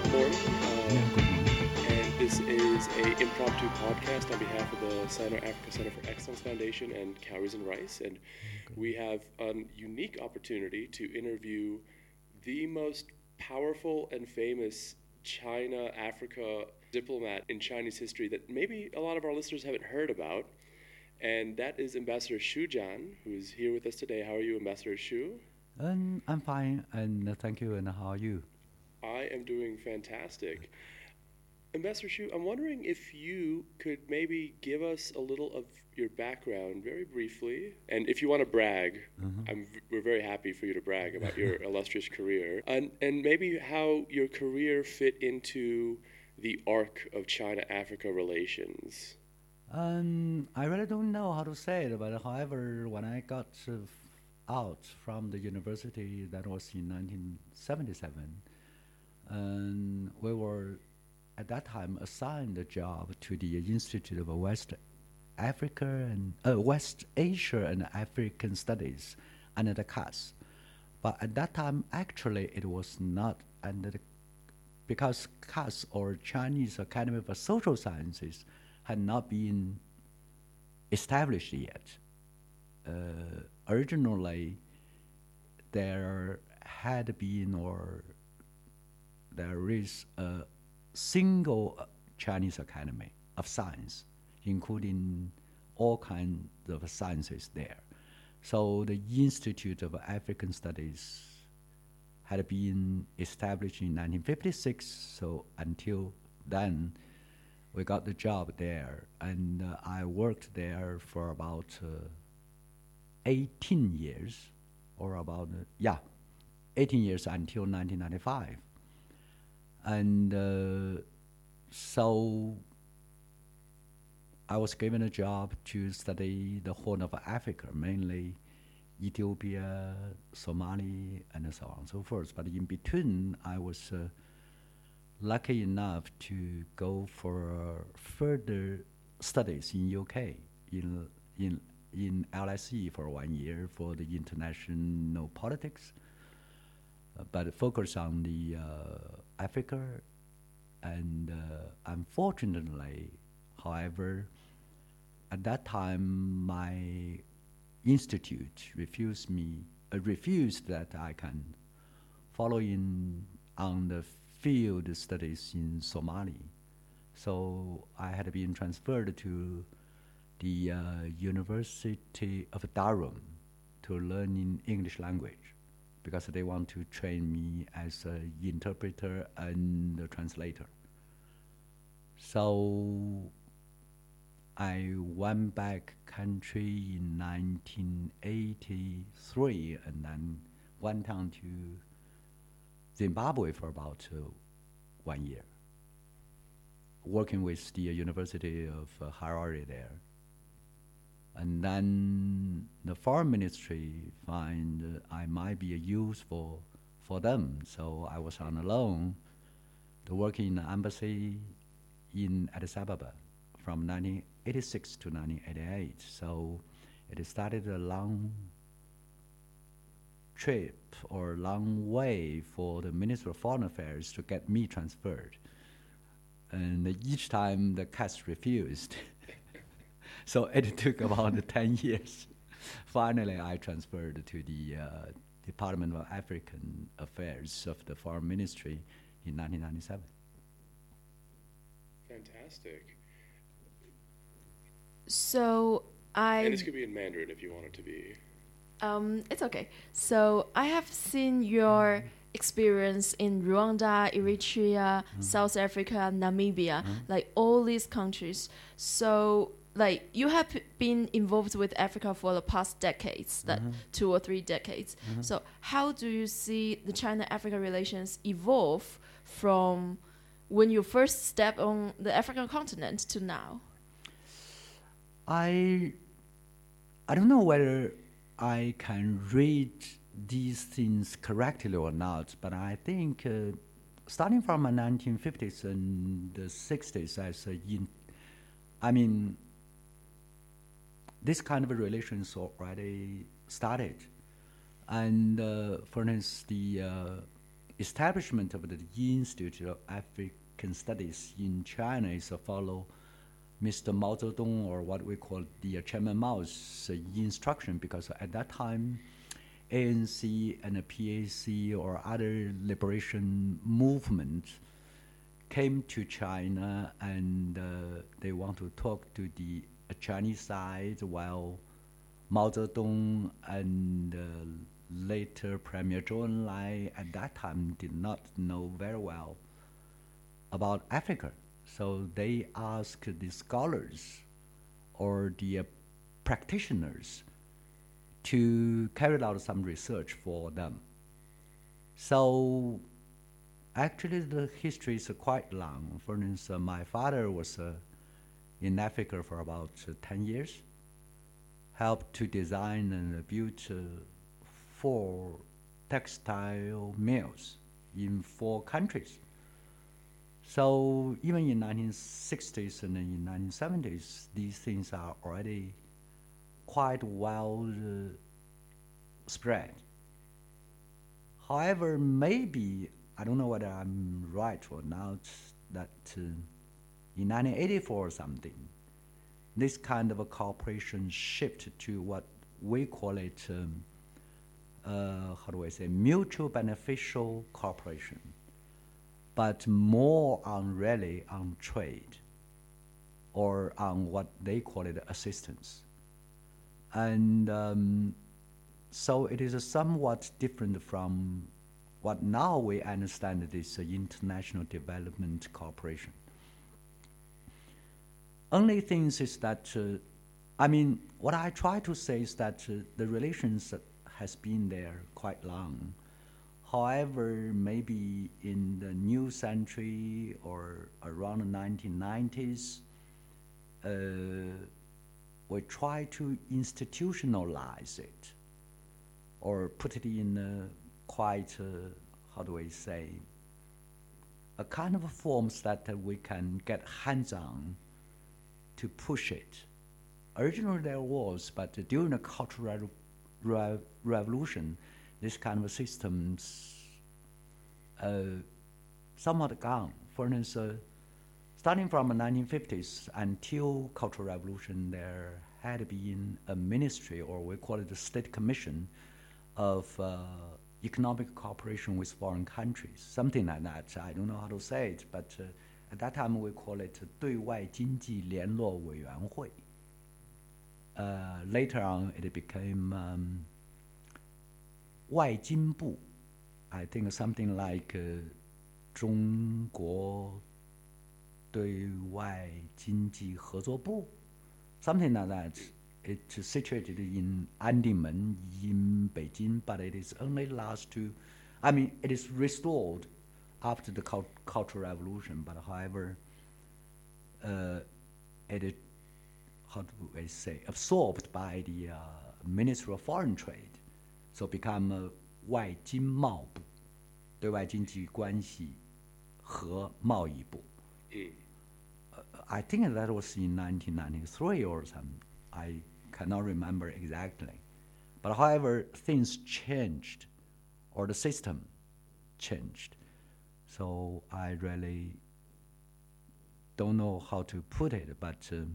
good morning. Yeah, good morning. and this is a impromptu podcast on behalf of the Center Africa Center for Excellence Foundation and Cowries and Rice. And we have a unique opportunity to interview the most powerful and famous China Africa diplomat in Chinese history that maybe a lot of our listeners haven't heard about. And that is Ambassador Xu Jian, who is here with us today. How are you, Ambassador Xu? Um, I'm fine, and thank you. And how are you? I am doing fantastic. Ambassador Xu, I'm wondering if you could maybe give us a little of your background very briefly. And if you want to brag, I'm, we're very happy for you to brag about your illustrious career. And, and maybe how your career fit into the arc of China Africa relations. Um, I really don't know how to say it, but however, when I got out from the university, that was in 1977, and we were at that time assigned a job to the Institute of West Africa and uh, West Asia and African Studies under the CAS. But at that time, actually, it was not under the because CAS or Chinese Academy of Social Sciences had not been established yet. Uh, originally, there had been or there is a single uh, Chinese Academy of Science, including all kinds of sciences there. So the Institute of African Studies had been established in 1956. So until then, we got the job there, and uh, I worked there for about uh, 18 years, or about uh, yeah, 18 years until 1995. And uh, so I was given a job to study the Horn of Africa, mainly Ethiopia, Somali, and so on and so forth. But in between, I was uh, lucky enough to go for further studies in UK, in, in, in LSE for one year for the international politics, uh, but focus on the uh, Africa. And uh, unfortunately, however, at that time, my institute refused me, uh, refused that I can follow in on the field studies in Somali. So I had been transferred to the uh, University of Durham to learn in English language because they want to train me as an interpreter and a translator. So I went back country in 1983 and then went on to Zimbabwe for about uh, one year, working with the University of uh, Harare there. And then the foreign ministry find I might be useful for them, so I was on a loan to work in the embassy in Addis Ababa from 1986 to 1988. So it started a long trip or long way for the Minister of Foreign Affairs to get me transferred. And each time the CAS refused. so it took about 10 years. Finally, I transferred to the uh, Department of African Affairs of the Foreign Ministry in 1997. Fantastic. So I And this could be in Mandarin if you want it to be. um it's okay. So I have seen your experience in Rwanda, Eritrea, South Africa, Namibia, like all these countries. So like you have been involved with Africa for the past decades, that two or three decades. So how do you see the China-Africa relations evolve from when you first stepped on the African continent to now? I I don't know whether I can read these things correctly or not, but I think uh, starting from the 1950s and the 60s, as a in, I mean, this kind of relations already started, and uh, for instance, the uh, establishment of the Institute of African Studies in China is a follow Mr. Mao Zedong or what we call the Chairman Mao's uh, instruction because at that time ANC and the PAC or other liberation movements came to China and uh, they want to talk to the Chinese side while Mao Zedong and uh, later Premier Zhou Enlai at that time did not know very well about Africa. So they asked the scholars or the uh, practitioners to carry out some research for them. So actually the history is quite long. For instance, my father was uh, in Africa for about uh, 10 years, helped to design and build uh, four textile mills in four countries. So even in 1960s and in 1970s, these things are already quite well uh, spread. However, maybe I don't know whether I'm right or not that uh, in 1984 or something, this kind of a cooperation shifted to what we call it, um, uh, how do I say, mutual beneficial cooperation, but more on really on trade or on what they call it assistance. And um, so it is somewhat different from what now we understand this international development cooperation. Only things is that, uh, I mean, what I try to say is that uh, the relations has been there quite long. However, maybe in the new century or around the 1990s, uh, we try to institutionalize it or put it in a quite, uh, how do I say, a kind of forms that uh, we can get hands on to push it. Originally there was, but during the Cultural Re- Revolution, this kind of systems uh, somewhat gone. For instance, uh, starting from the 1950s until Cultural Revolution, there had been a ministry, or we call it the State Commission, of uh, economic cooperation with foreign countries, something like that. I don't know how to say it, but uh, at that time we call it 对外经济联络委员会. Uh, later on, it became um, 外经部, I think something like uh, 中国对外经济合作部, something like that. It's situated in Andimen in Beijing, but it is only last to, I mean, it is restored after the cult- Cultural Revolution, but however, uh, it is, how do I say, absorbed by the uh, Ministry of Foreign Trade, so become uh, 外经贸部，对外经济关系和贸易部。Mm. I think that was in 1993 or something. I cannot remember exactly. But however, things changed, or the system changed. So I really don't know how to put it, but uh,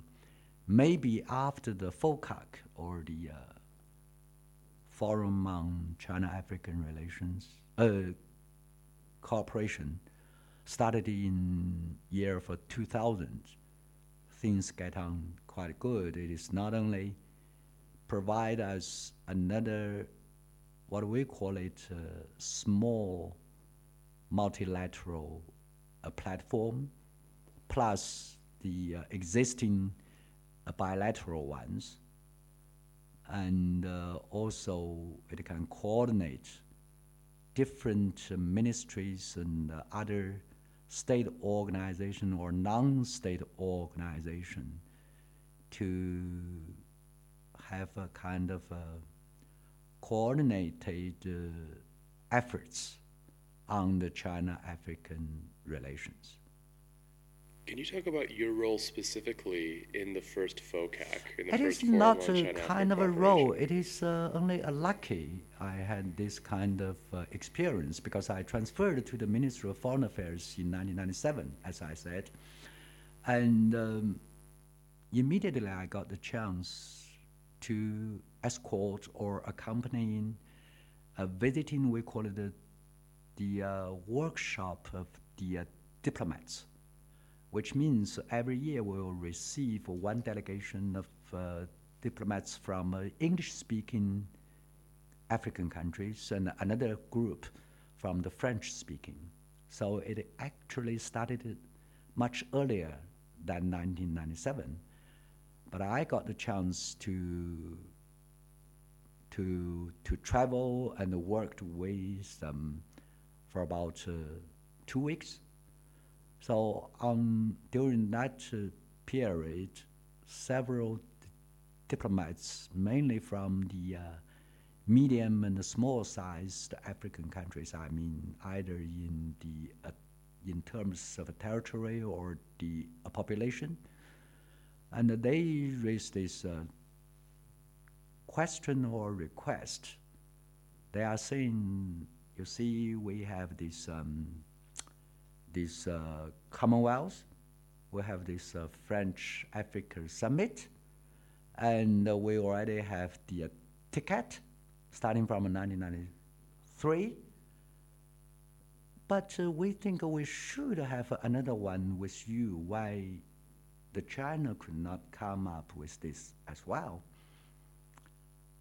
maybe after the FOCAC or the uh, Forum on China-African Relations uh, cooperation started in year for 2000, things get on quite good. It is not only provide us another, what we call it, uh, small multilateral uh, platform, plus the uh, existing uh, bilateral ones. And also, it can coordinate different ministries and other state organization or non-state organization to have a kind of a coordinated uh, efforts on the China-African relations. Can you talk about your role specifically in the first FOCAC? In the It is not a kind of a role. It is uh, only a lucky I had this kind of uh, experience because I transferred to the Ministry of Foreign Affairs in 1997, as I said, and um, immediately I got the chance to escort or accompany a visiting. We call it the the uh, workshop of the uh, diplomats which means every year we will receive one delegation of uh, diplomats from uh, English speaking African countries and another group from the French speaking. So it actually started much earlier than 1997. But I got the chance to to to travel and worked with them for about uh, two weeks. So um, during that uh, period, several diplomats, mainly from the uh, medium and the small-sized African countries, I mean, either in the uh, in terms of territory or the population, and they raised this uh, question or request. They are saying, you see, we have this. Um, this uh, Commonwealth, we have this uh, French Africa Summit, and uh, we already have the uh, TICAD starting from 1993. But uh, we think we should have another one with you. Why the China could not come up with this as well?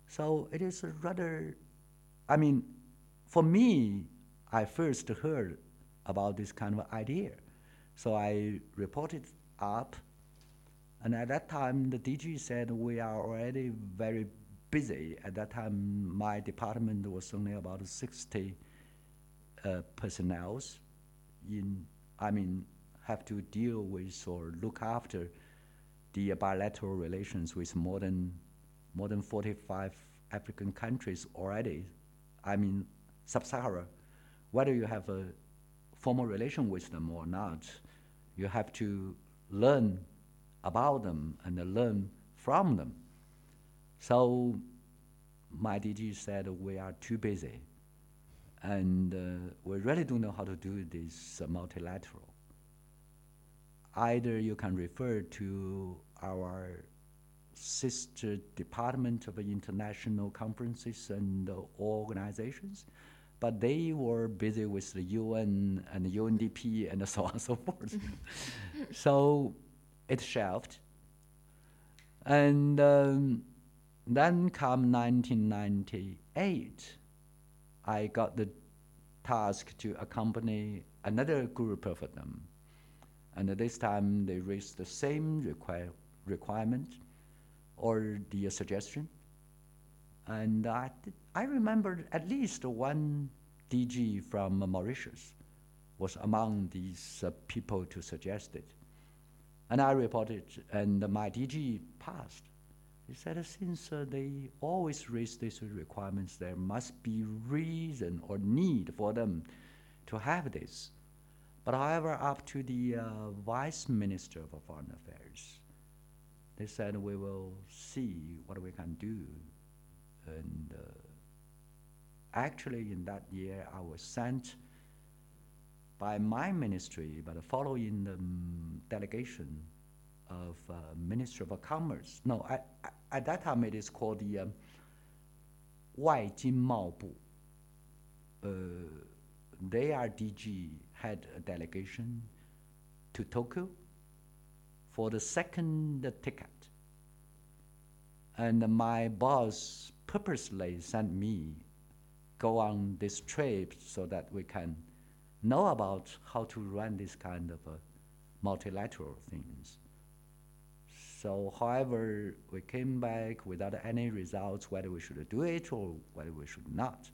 So it is rather, I mean, for me, I first heard about this kind of idea. So I reported up, and at that time the DG said we are already very busy. At that time, my department was only about 60 uh, personnel. In, I mean, have to deal with or look after the bilateral relations with more than more than 45 African countries already. I mean, sub-Sahara. Whether you have a formal relation with them or not, you have to learn about them and learn from them. So my DG said we are too busy, and uh, we really don't know how to do this uh, multilateral. Either you can refer to our sister department of international conferences and uh, organizations, but they were busy with the UN and the UNDP and so on and so forth. so it shelved. And um, then come 1998, I got the task to accompany another group of them. And this time they raised the same require, requirement or the suggestion. And I, I remember at least one DG from Mauritius was among these uh, people to suggest it. And I reported, and my DG passed. He said, since uh, they always raise these requirements, there must be reason or need for them to have this. But however, up to the uh, Vice Minister for Foreign Affairs, they said we will see what we can do. And uh, actually, in that year, I was sent by my ministry, but following the um, delegation of uh, Minister of Commerce. No, I, I, at that time it is called the um, 外经贸部. Uh, they their DG had a delegation to Tokyo for the second TICAD. And my boss purposely sent me go on this trip so that we can know about how to run this kind of uh, multilateral things. So, however, we came back without any results whether we should do it or whether we should not.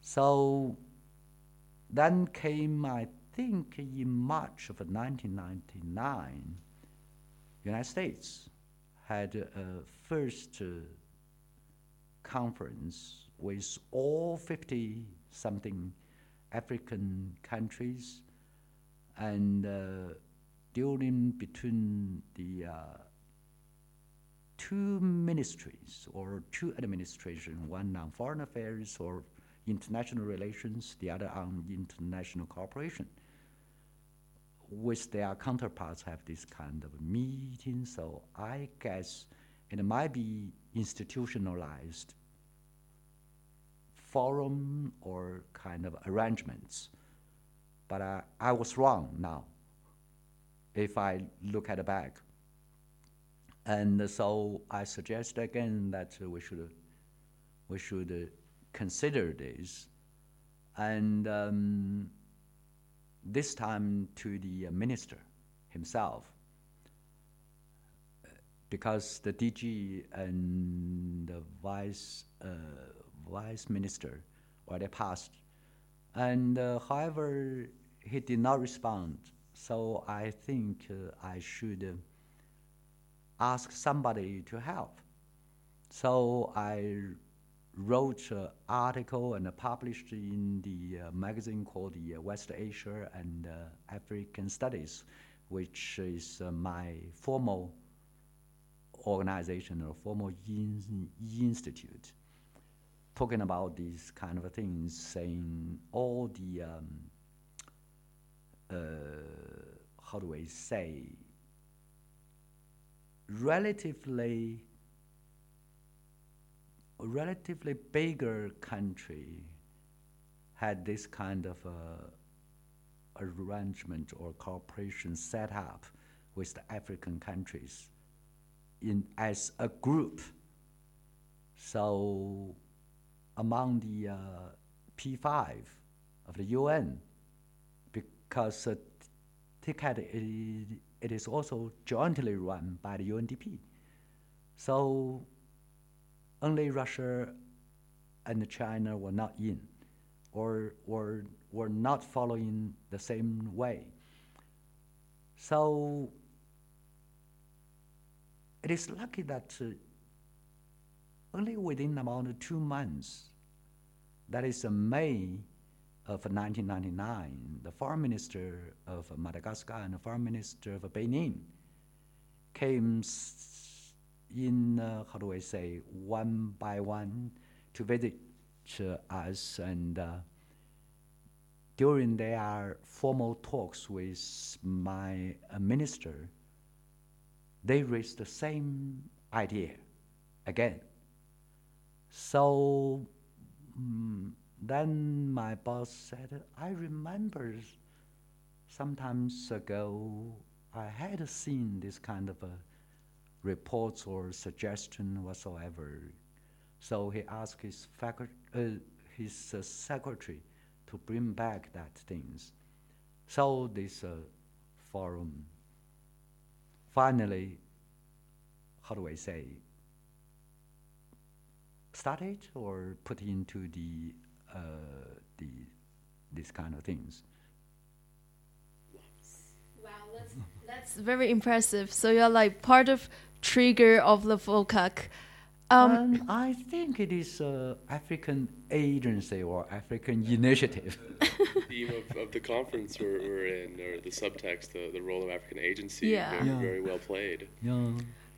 So, then came, I think, in March of 1999, United States had a first uh, conference with all 50 something African countries and uh, dealing between the uh, two ministries or two administrations, one on foreign affairs or international relations, the other on international cooperation. With their counterparts have this kind of meeting, so I guess it might be institutionalized forum or kind of arrangements. But uh, I was wrong now if I look at the back. And so I suggest again that we should, we should consider this. And um, this time to the minister himself, because the DG and the vice, uh, vice minister already passed. And uh, however, he did not respond. So I think uh, I should uh, ask somebody to help. So I wrote an article and published in the uh, magazine called the West Asia and African Studies, which is my formal organization or formal in institute talking about these kind of things, saying all the um, uh, how do I say relatively relatively bigger country had this kind of uh, arrangement or cooperation set up with the African countries in as a group. So among the uh, P5 of the UN, because uh, TICAD it, it is also jointly run by the UNDP. So only Russia and China were not in, or were, were not following the same way. So it is lucky that uh, only within about two months, that is May of 1999, the foreign minister of Madagascar and the foreign minister of Benin came in, uh, how do I say, one by one to visit uh, us. And uh, during their formal talks with my uh, minister, they raised the same idea again. So, um, then my boss said, I remember sometimes ago I had seen this kind of reports or suggestion whatsoever. So he asked his, uh, his uh, secretary to bring back that things. So this uh, forum finally, how do I say, started or put into the uh, the these kind of things. Yes. Wow, that's, that's very impressive. So you're like part of trigger of the FOCAC. Um, um, I think it is an African agency or African initiative. the theme of, of, the conference we're, we're in, or the subtext, the, the role of African agency, yeah. very, yeah. very well played. Yeah.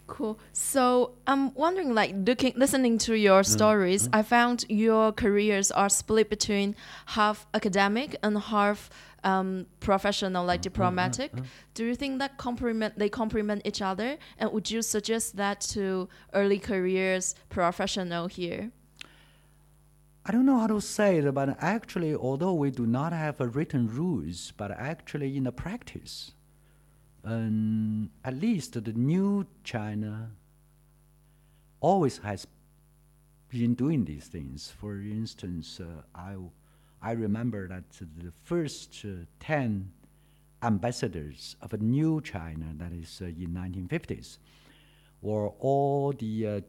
Cool. So I'm wondering, like, looking, listening to your mm. stories, mm. I found your careers are split between half academic and half um, professional, like mm. diplomatic. Mm. Do you think that complement they complement each other? And would you suggest that to early careers professional here? I don't know how to say it, but actually, although we do not have a written rules, but actually in the practice, um, at least the new China always has been doing these things. For instance, uh, I, I remember that the first uh, 10 ambassadors of a new China, that is uh, in 1950s, were all the uh,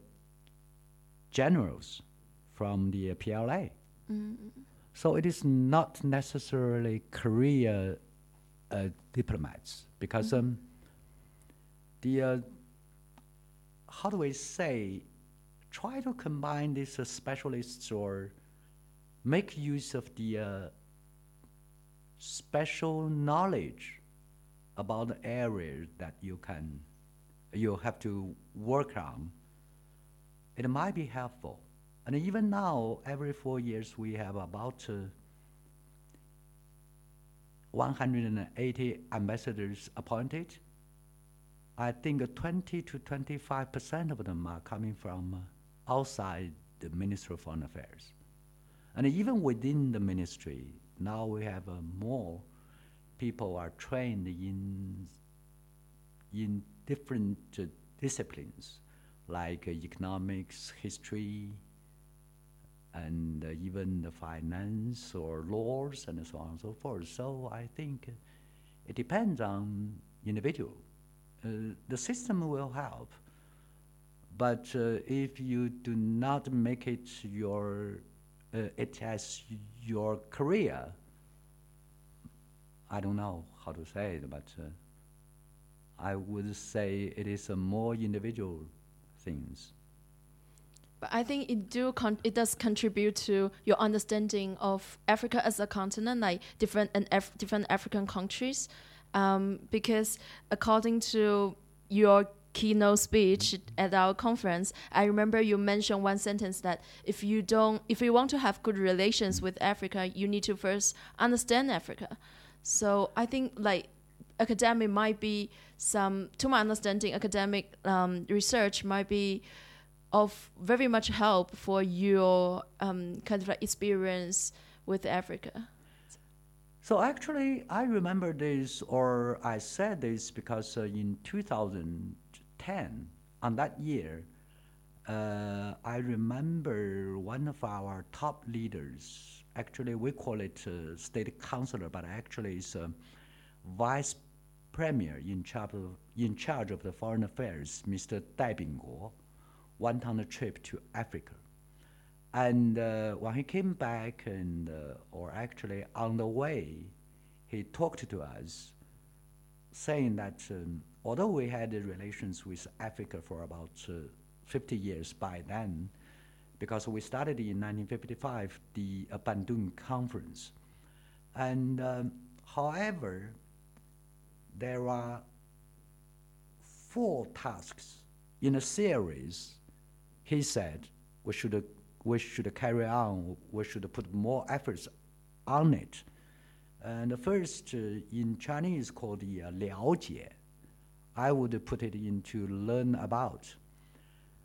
generals from the PLA. Mm-hmm. So it is not necessarily career uh, diplomats because um, the uh, how do we say try to combine these uh, specialists or make use of the uh, special knowledge about the areas that you can, you have to work on, it might be helpful. And even now, every four years, we have about uh, 180 ambassadors appointed. I think 20 to 25 percent of them are coming from outside the Ministry of Foreign Affairs. And even within the ministry, now we have uh, more people are trained in, in different uh, disciplines like uh, economics, history, and uh, even the finance or laws and so on and so forth. So I think it depends on individual. Uh, the system will help, but uh, if you do not make it your uh, it as your career, I don't know how to say it, but uh, I would say it is a more individual things. But I think it do it does contribute to your understanding of Africa as a continent, like different and Af- different African countries, um, because according to your keynote speech at our conference, I remember you mentioned one sentence that if you don't, if you want to have good relations with Africa, you need to first understand Africa. So I think like academic might be some, to my understanding, academic um, research might be of very much help for your um, kind of like experience with Africa. So actually, I remember this, or I said this because uh, in 2010, on that year, uh, I remember one of our top leaders. Actually, we call it uh, state councilor, but actually it's a vice premier in charge of, in charge of the foreign affairs, Mr. Dai Bingguo went on a trip to Africa. And uh, when he came back, and uh, or actually on the way, he talked to us, saying that um, although we had relations with Africa for about uh, 50 years by then, because we started in 1955 the Bandung Conference, and um, however, there are four tasks in a series he said we should, we should carry on, we should put more efforts on it. And the first uh, in Chinese called the uh, 了解. I would put it into learn about.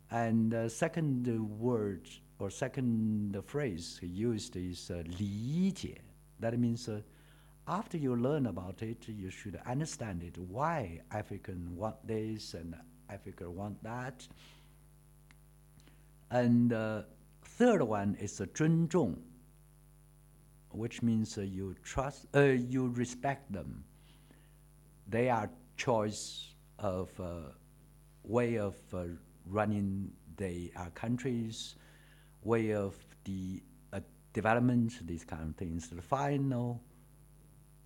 And the second word or second phrase he used is uh, 理解. That means uh, after you learn about it, you should understand it, why African want this and Africa want that. and uh, third one is uh, 尊重, which means uh, you trust, uh, you respect them. They are choice of uh, way of uh, running the uh, countries, way of the development, these kind of things. The final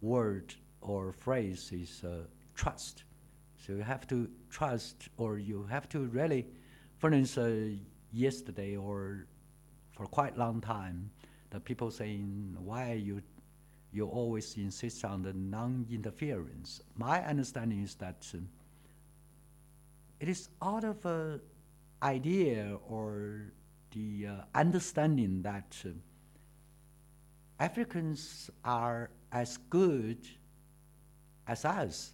word or phrase is trust. So you have to trust, or you have to really, for instance, yesterday or for quite a long time, the people saying, why you you always insist on the non-interference. My understanding is that uh, it is out of an idea or the uh, understanding that uh, Africans are as good as us,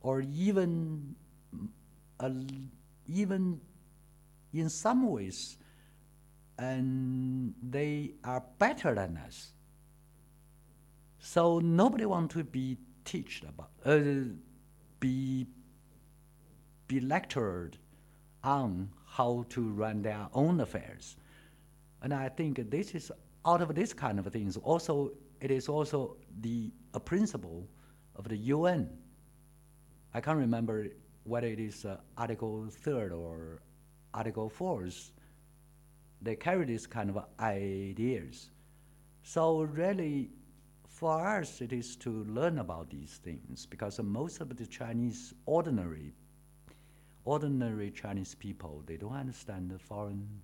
or even even in some ways, and they are better than us. So nobody want to be taught about, uh, be be lectured on how to run their own affairs, and I think this is out of this kind of things. Also, it is also the a principle of the UN. I can't remember whether it is uh, Article Third or Article 4s, they carry this kind of ideas. So really, for us, it is to learn about these things because most of the Chinese ordinary, ordinary Chinese people, they don't understand the foreign.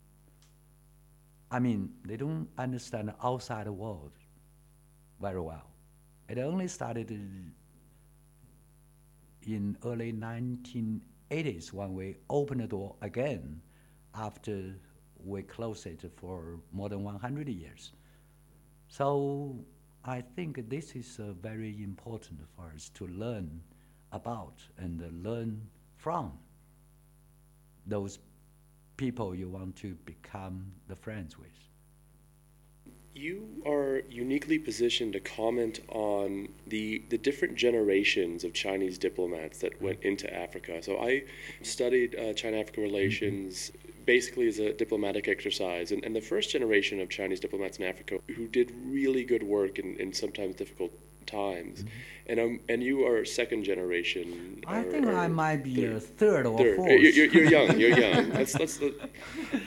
I mean, they don't understand the outside world very well. It only started in early 1980s when we open the door again after we close it for more than 100 years. So I think this is uh, very important for us to learn about and learn from those people you want to become the friends with. You are uniquely positioned to comment on the, the different generations of Chinese diplomats that went into Africa. So I studied uh, China Africa relations basically as a diplomatic exercise. And, and the first generation of Chinese diplomats in Africa who did really good work in, in sometimes difficult times. Mm-hmm. And um, and you are second generation. I or, think or I might be third. a third or Third. fourth. You're, you're young. You're young. That's that's the.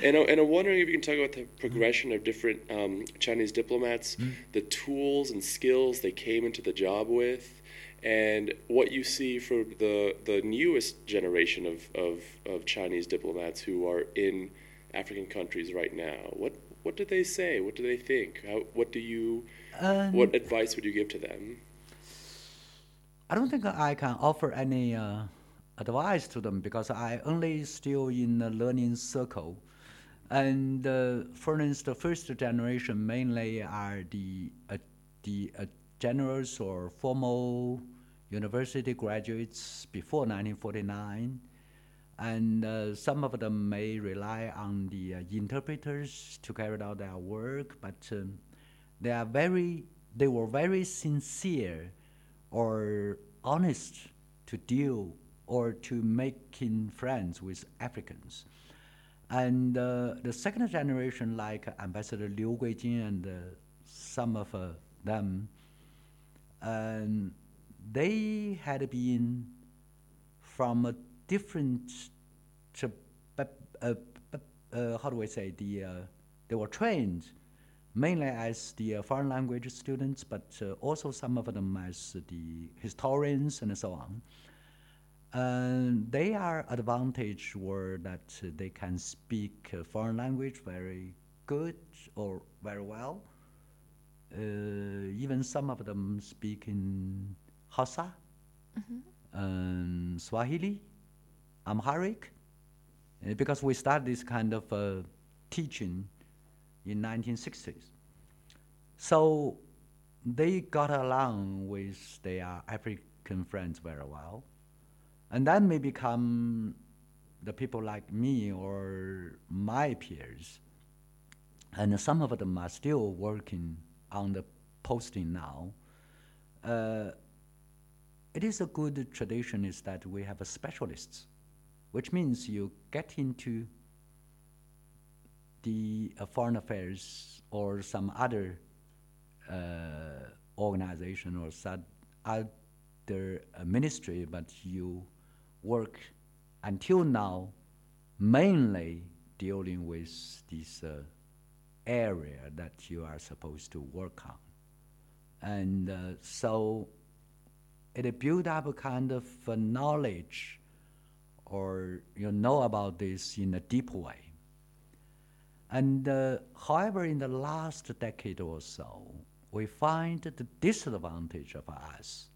And, I- and I'm wondering if you can talk about the progression of different um, Chinese diplomats, the tools and skills they came into the job with, and what you see for the the newest generation of, of, of Chinese diplomats who are in African countries right now. What what do they say? What do they think? How, what do you? Um, What advice would you give to them? I don't think I can offer any uh, advice to them because I only still in the learning circle. And uh, for instance, the first generation mainly are the uh, the uh, generals or formal university graduates before 1949, and uh, some of them may rely on the uh, interpreters to carry out their work, but um, they are very they were very sincere or honest to deal or to making friends with Africans. And uh, the second generation, like Ambassador Liu Guijin and uh, some of uh, them, um, they had been from a different, uh, uh, uh, how do I say, the, uh, they were trained mainly as the uh, foreign language students, but uh, also some of them as the historians and so on. And they are advantage were that they can speak foreign language very good or very well. Uh, even some of them speak in Hausa, and Swahili, Amharic, uh, because we started this kind of uh, teaching in 1960s. So they got along with their African friends very well. And then may become the people like me or my peers. And some of them are still working on the posting now. Uh, it is a good tradition is that we have specialists, which means you get into the uh, foreign affairs or some other uh, organization or some other uh, ministry, but you work until now mainly dealing with this uh, area that you are supposed to work on. And uh, so it built up a kind of knowledge or you know about this in a deep way. And uh, however, in the last decade or so, we find the disadvantage of us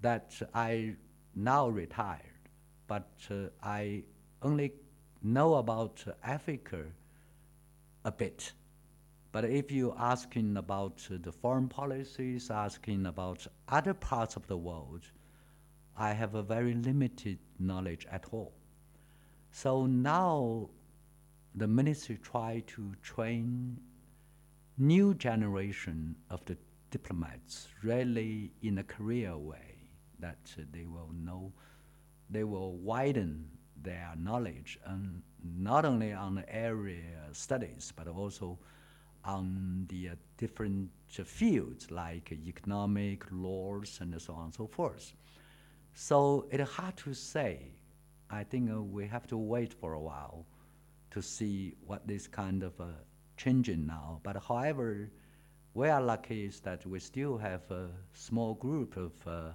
that I now retired, but uh, I only know about Africa a bit. But if you asking about the foreign policies, asking about other parts of the world, I have a very limited knowledge at all. So now the ministry try to train new generation of the diplomats really in a career way that they will know they will widen their knowledge and not only on the area studies but also on the uh, different fields like economic laws and so on and so forth so it's hard to say i think uh, we have to wait for a while to see what this kind of uh, changing now. But however, we are lucky is that we still have a small group of uh,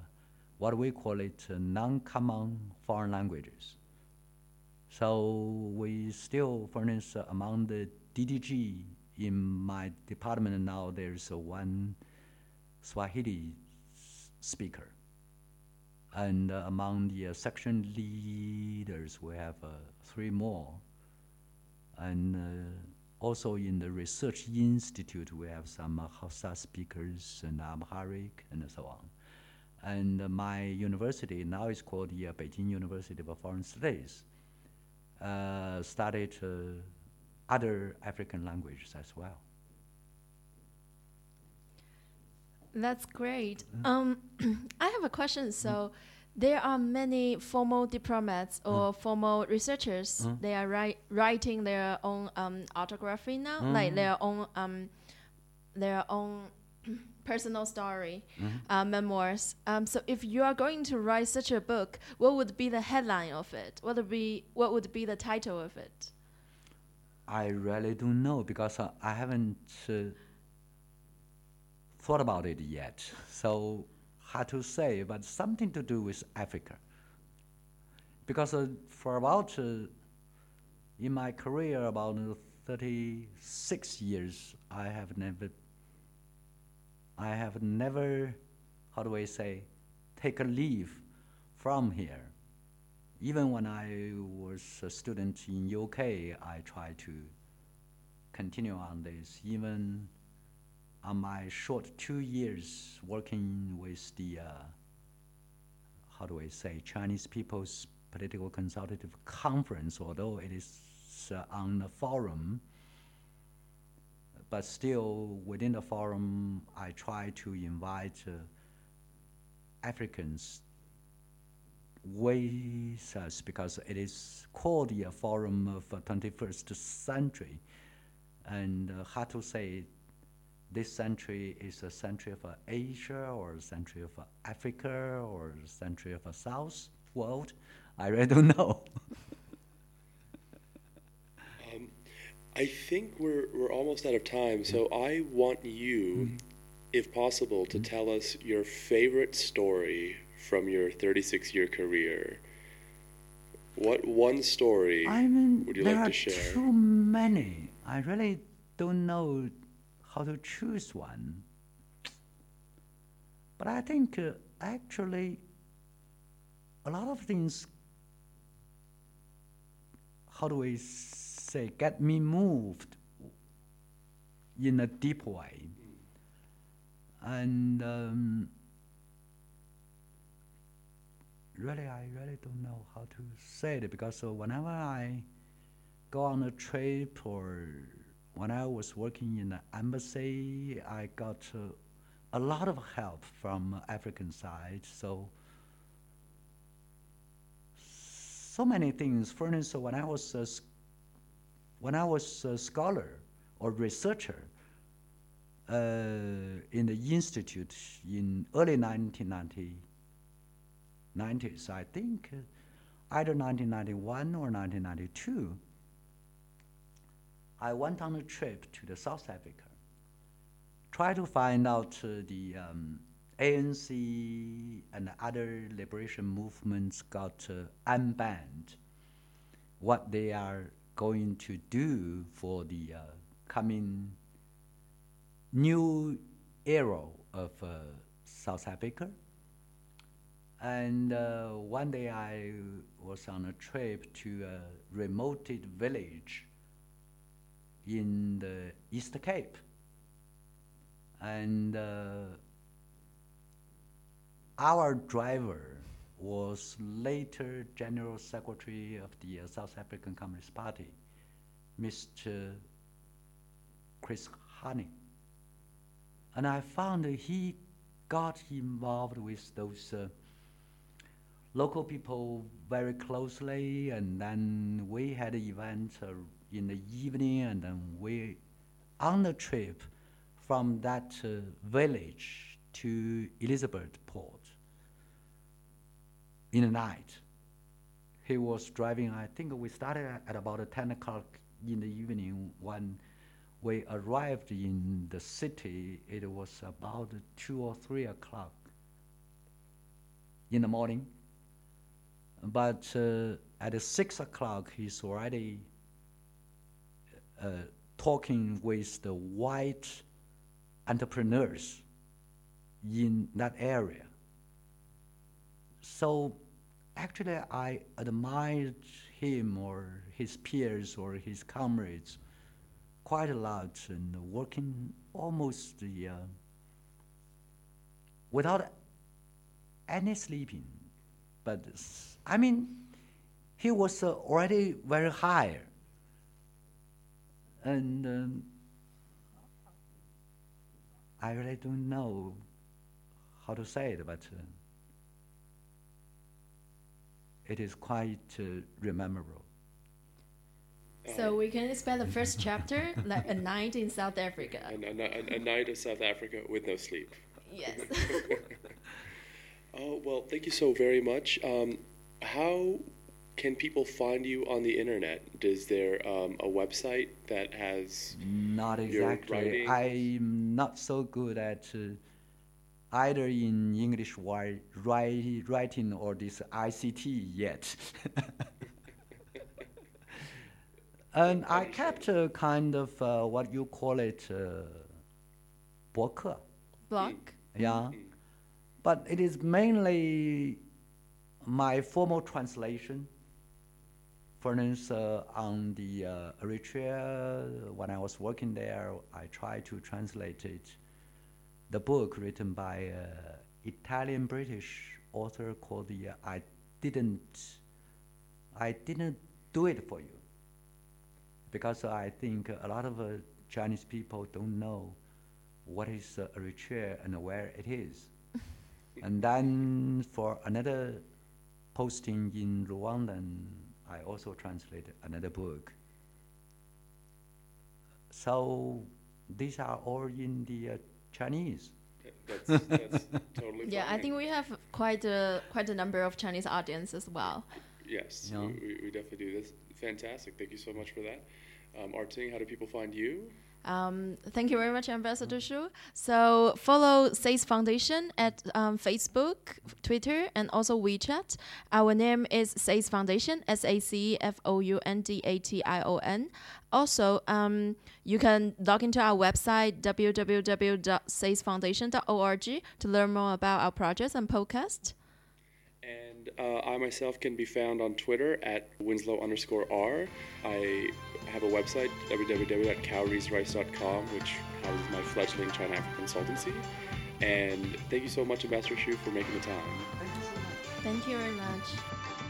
what we call it uh, non-common foreign languages. So we still, instance, uh, among the DDG in my department now, there's one Swahili speaker. And uh, among the uh, section leaders, we have uh, three more. And uh, also in the research institute, we have some uh, Hausa speakers and Amharic and so on. And my university now is called the Beijing University of Foreign Studies. Studied other African languages as well. That's great. Um, I have a question. So, there are many formal diplomats or formal researchers. They are write, writing their own um, autography now, like their own um, their own personal story, uh, memoirs. Um, so, if you are going to write such a book, what would be the headline of it? What would be what would be the title of it? I really don't know because uh, I haven't uh, thought about it yet. So hard to say, but something to do with Africa. Because uh, for about uh, in my career about uh, 36 years, I have never, I have never, how do I say, take a leave from here. Even when I was a student in UK, I tried to continue on this. Even on my short two years working with the, uh, how do I say, Chinese People's Political Consultative Conference, although it is uh, on the forum, but still within the forum, I try to invite uh, Africans with us because it is called the Forum of uh, 21st Century. And uh, how to say this century is a century of uh, Asia or a century of uh, Africa or a century of a South world. I really don't know. Um, I think we're we're almost out of time, so I want you, if possible, to tell us your favorite story from your 36 year career. What one story I mean, would you like to share? There are too many. I really don't know how to choose one. But I think uh, actually a lot of things, how do we say, get me moved in a deep way. And um, really, I really don't know how to say it because uh, whenever I go on a trip or when I was working in the embassy, I got uh, a lot of help from African side. So so many things. For instance, when I was a, when I was a scholar or researcher uh, in the institute in early 1990, 90s, I think, uh, either 1991 or 1992, I went on a trip to the South Africa, try to find out uh, the um, ANC and other liberation movements got uh, unbanned, what they are going to do for the uh, coming new era of uh, South Africa. And uh, one day I was on a trip to a remote village in the East Cape. And uh, our driver was later General Secretary of the uh, South African Communist Party, Mr. Chris Hani. And I found he got involved with those uh, local people very closely, and then we had an event uh, in the evening, and then we, on the trip from that uh, village to Elizabeth Port in the night. He was driving, I think we started at- about 10 o'clock in the evening when we arrived in the city. It was about 2 or 3 o'clock in the morning. But uh, at 6 o'clock, he's already talking with the white entrepreneurs in that area. so actually, I admired him or his peers or his comrades quite a lot and working almost uh, without any sleeping. But I mean, he was uh, already very high. And um, I really don't know how to say it, but uh, it is quite uh, memorable. So we can expect the first chapter, like a night in South Africa. A, a, a, a night in South Africa with no sleep. Yes. Oh, well, thank you so very much. Um, how can people find you on the internet? Is there um, a website that has. Not Your exactly. writing? I'm not so good at uh, either in English wi- writing or this ICT yet. and I kept a kind of uh, what you call it, uh, 博客, Blog. yeah. But it is mainly my formal translation. For instance, uh, on the uh, Eritrea, when I was working there, I tried to translate it. The book written by an Italian British author called the uh, I didn't I didn't do it for you because I think a lot of uh, Chinese people don't know what is uh, Eritrea and where it is. and then for another posting in Rwanda, I also translated another book. So these are all in the uh, Chinese. That's, that's totally Yeah, I think we have quite a quite a number of Chinese audience as well. Yes, Yeah. we, we, we definitely do. That's fantastic. Thank you so much for that. Um, Arting, how do people find you? Um, thank you very much, Ambassador Shu. So follow SACE Foundation at um, Facebook, Twitter, and also WeChat. Our name is SACE Foundation, S A C E F O U N D A T I O N. Also, um, you can log into our website www.sacefoundation.org to learn more about our projects and podcasts. And uh, I myself can be found on Twitter at Winslow underscore R. I have a website, www.cowriesrice.com, which houses my fledgling China African consultancy. And thank you so much, Ambassador Shu, for making the time. Thank you very much.